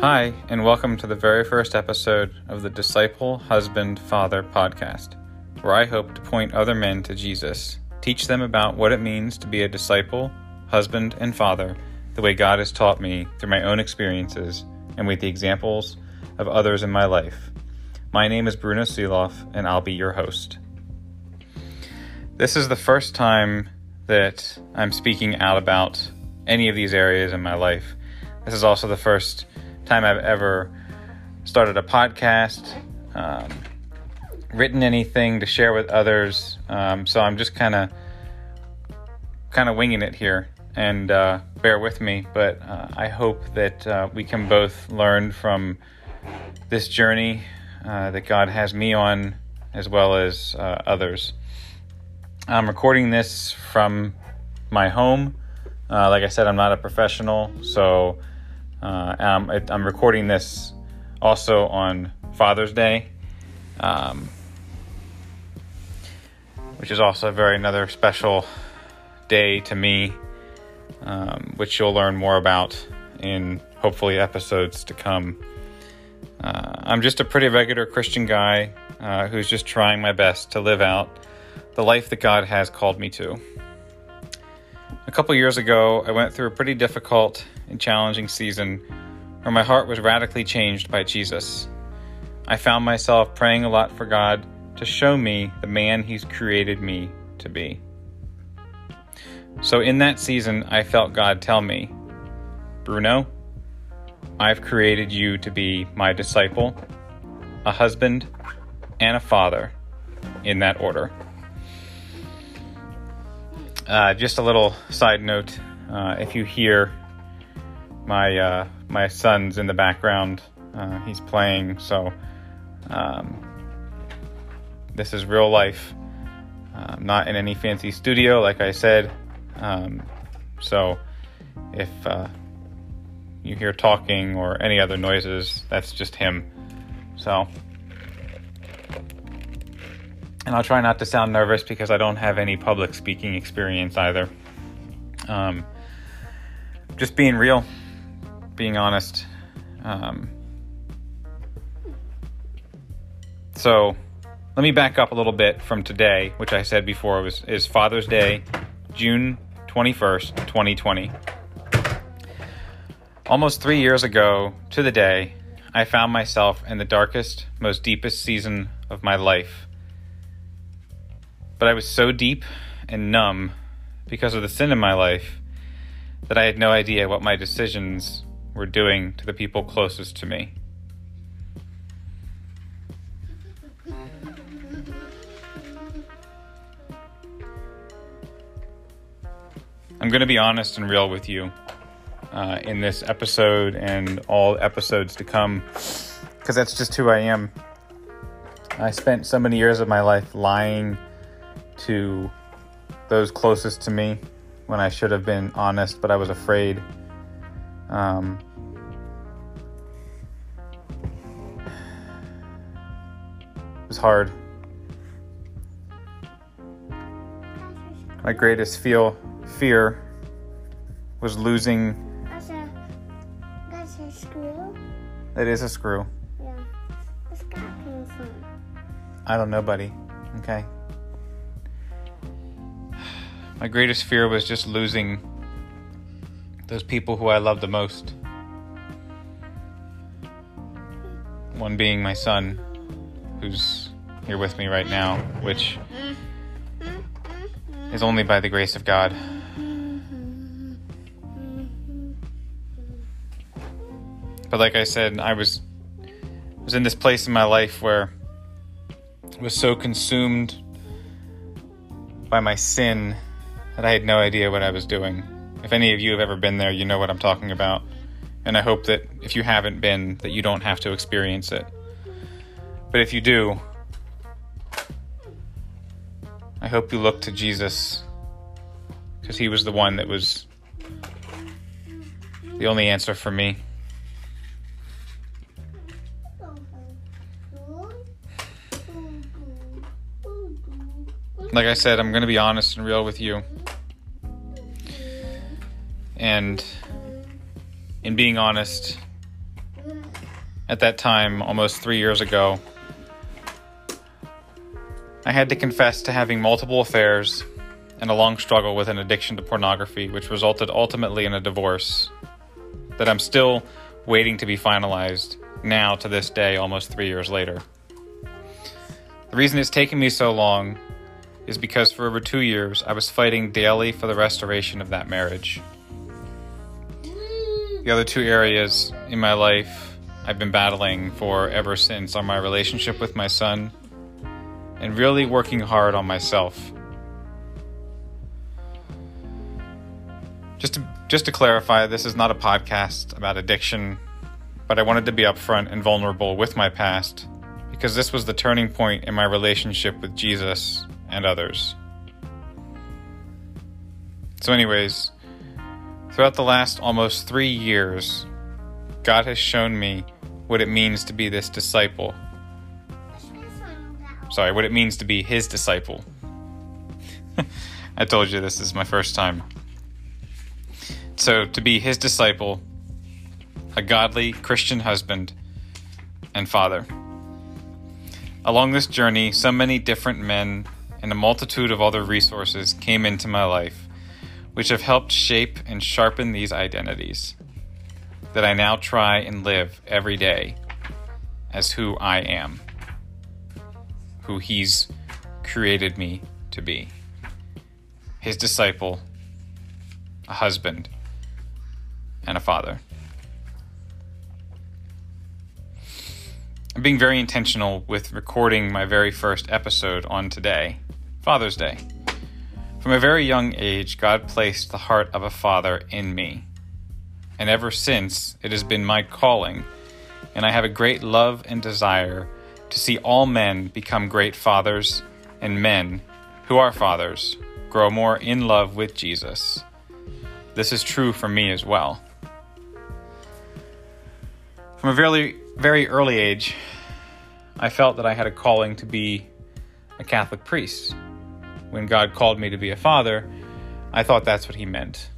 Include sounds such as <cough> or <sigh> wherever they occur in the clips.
Hi, and welcome to the very first episode of the Disciple Husband Father podcast, where I hope to point other men to Jesus, teach them about what it means to be a disciple, husband, and father, the way God has taught me through my own experiences and with the examples of others in my life. My name is Bruno Seeloff, and I'll be your host. This is the first time that I'm speaking out about any of these areas in my life. This is also the first time I've ever started a podcast, um, written anything to share with others. Um, so I'm just kind of kind of winging it here, and uh, bear with me. But uh, I hope that uh, we can both learn from this journey uh, that God has me on, as well as uh, others. I'm recording this from my home. Uh, like I said, I'm not a professional, so uh, I'm, I'm, recording this also on Father's Day, um, which is also a very another special day to me, um, which you'll learn more about in hopefully episodes to come. Uh, I'm just a pretty regular Christian guy uh, who's just trying my best to live out the life that God has called me to. A couple years ago, I went through a pretty difficult and challenging season where my heart was radically changed by Jesus. I found myself praying a lot for God to show me the man He's created me to be. So in that season, I felt God tell me, Bruno, I've created you to be my disciple, a husband, and a father, in that order. Uh, just a little side note uh, if you hear my uh, my son's in the background, uh, he's playing, so um, this is real life. Um, not in any fancy studio, like I said. Um, so if uh, you hear talking or any other noises, that's just him. So and I'll try not to sound nervous because I don't have any public speaking experience either. Um, just being real, being honest. Um, so let me back up a little bit from today, which I said before was is Father's Day, June 21st, 2020. Almost three years ago to the day, I found myself in the darkest, most deepest season of my life but I was so deep and numb because of the sin in my life that I had no idea what my decisions were doing to the people closest to me. I'm going to be honest and real with you uh, in this episode and all episodes to come because that's just who I am. I spent so many years of my life lying to those closest to me when I should have been honest, but I was afraid. Um, it was hard. My greatest feel fear was losing. That's a, that's a screw. It is a screw. Yeah. Where's that come from? I don't know, buddy. Okay. My greatest fear was just losing those people who I love the most. One being my son, who's here with me right now, which is only by the grace of God. But like I said, I was was in this place in my life where I was so consumed by my sin that I had no idea what I was doing. If any of you have ever been there, you know what I'm talking about. And I hope that if you haven't been, that you don't have to experience it. But if you do, I hope you look to Jesus because he was the one that was the only answer for me. Like I said, I'm going to be honest and real with you. And in being honest, at that time, almost three years ago, I had to confess to having multiple affairs and a long struggle with an addiction to pornography, which resulted ultimately in a divorce that I'm still waiting to be finalized now to this day, almost three years later. The reason it's taken me so long is because for over two years I was fighting daily for the restoration of that marriage. The other two areas in my life I've been battling for ever since are my relationship with my son and really working hard on myself. Just to, just to clarify, this is not a podcast about addiction, but I wanted to be upfront and vulnerable with my past because this was the turning point in my relationship with Jesus and others. So, anyways, throughout the last almost three years, God has shown me what it means to be this disciple. Sorry, what it means to be his disciple. <laughs> I told you this is my first time. So, to be his disciple, a godly Christian husband and father. Along this journey, so many different men and a multitude of other resources came into my life, which have helped shape and sharpen these identities that I now try and live every day as who I am, who He's created me to be. His disciple, a husband, and a father. I'm being very intentional with recording my very first episode on today, Father's Day. From a very young age, God placed the heart of a father in me. And ever since, it has been my calling, and I have a great love and desire to see all men become great fathers, and men who are fathers grow more in love with Jesus. This is true for me as well. From a very, very early age, I felt that I had a calling to be a Catholic priest. When God called me to be a father, I thought that's what He meant.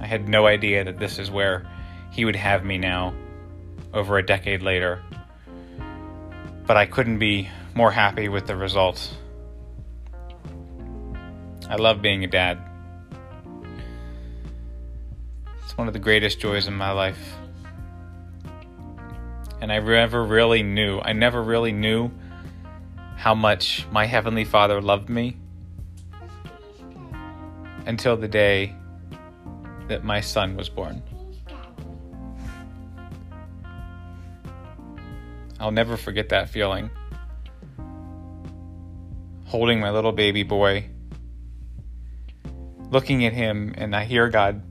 I had no idea that this is where He would have me now, over a decade later. But I couldn't be more happy with the result. I love being a dad. It's one of the greatest joys in my life and I never really knew. I never really knew how much my Heavenly Father loved me until the day that my son was born. I'll never forget that feeling. Holding my little baby boy, looking at him, and I hear God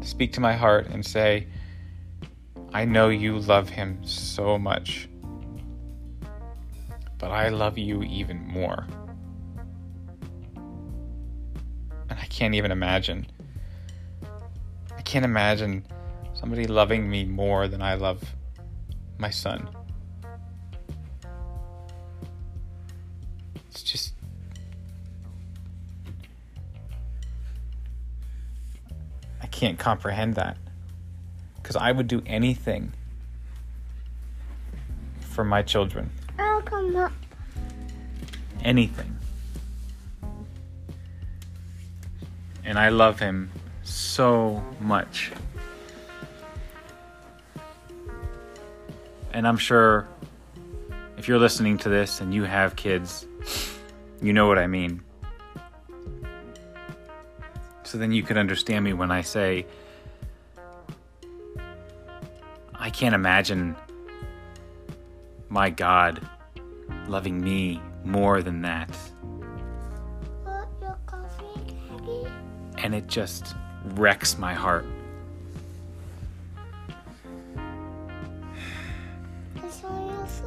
speak to my heart and say, I know you love him so much, but I love you even more. I can't even imagine. I can't imagine somebody loving me more than I love my son. It's just. I can't comprehend that because I would do anything for my children. I'll come up. Anything. And I love him so much. And I'm sure if you're listening to this and you have kids, you know what I mean. So then you can understand me when I say, I can't imagine my God loving me more than that. And it just wrecks my heart.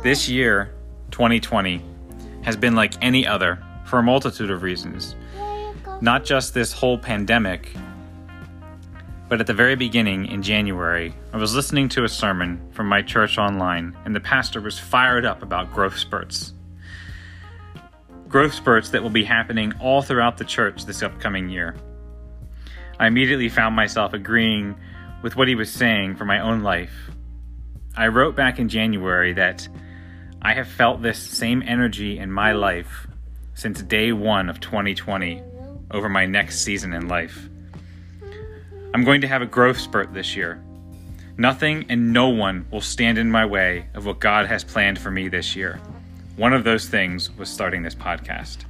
This year, 2020, has been like any other for a multitude of reasons. Not just this whole pandemic, but at the very beginning in January, I was listening to a sermon from my church online, and the pastor was fired up about growth spurts. Growth spurts that will be happening all throughout the church this upcoming year. I immediately found myself agreeing with what he was saying for my own life. I wrote back in January that I have felt this same energy in my life since day one of 2020 over my next season in life. I'm going to have a growth spurt this year. Nothing and no one will stand in my way of what God has planned for me this year. One of those things was starting this podcast.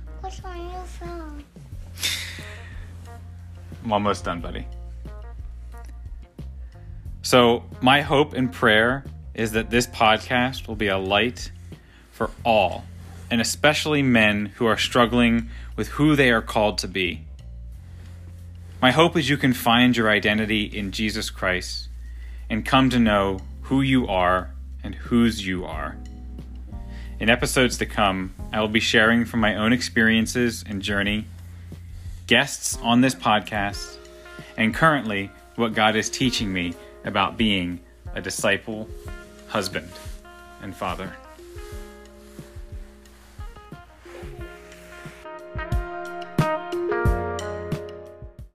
I'm almost done, buddy. So, my hope and prayer is that this podcast will be a light for all, and especially men who are struggling with who they are called to be. My hope is you can find your identity in Jesus Christ and come to know who you are and whose you are. In episodes to come, I will be sharing from my own experiences and journey, guests on this podcast, and currently what God is teaching me about being a disciple, husband, and father.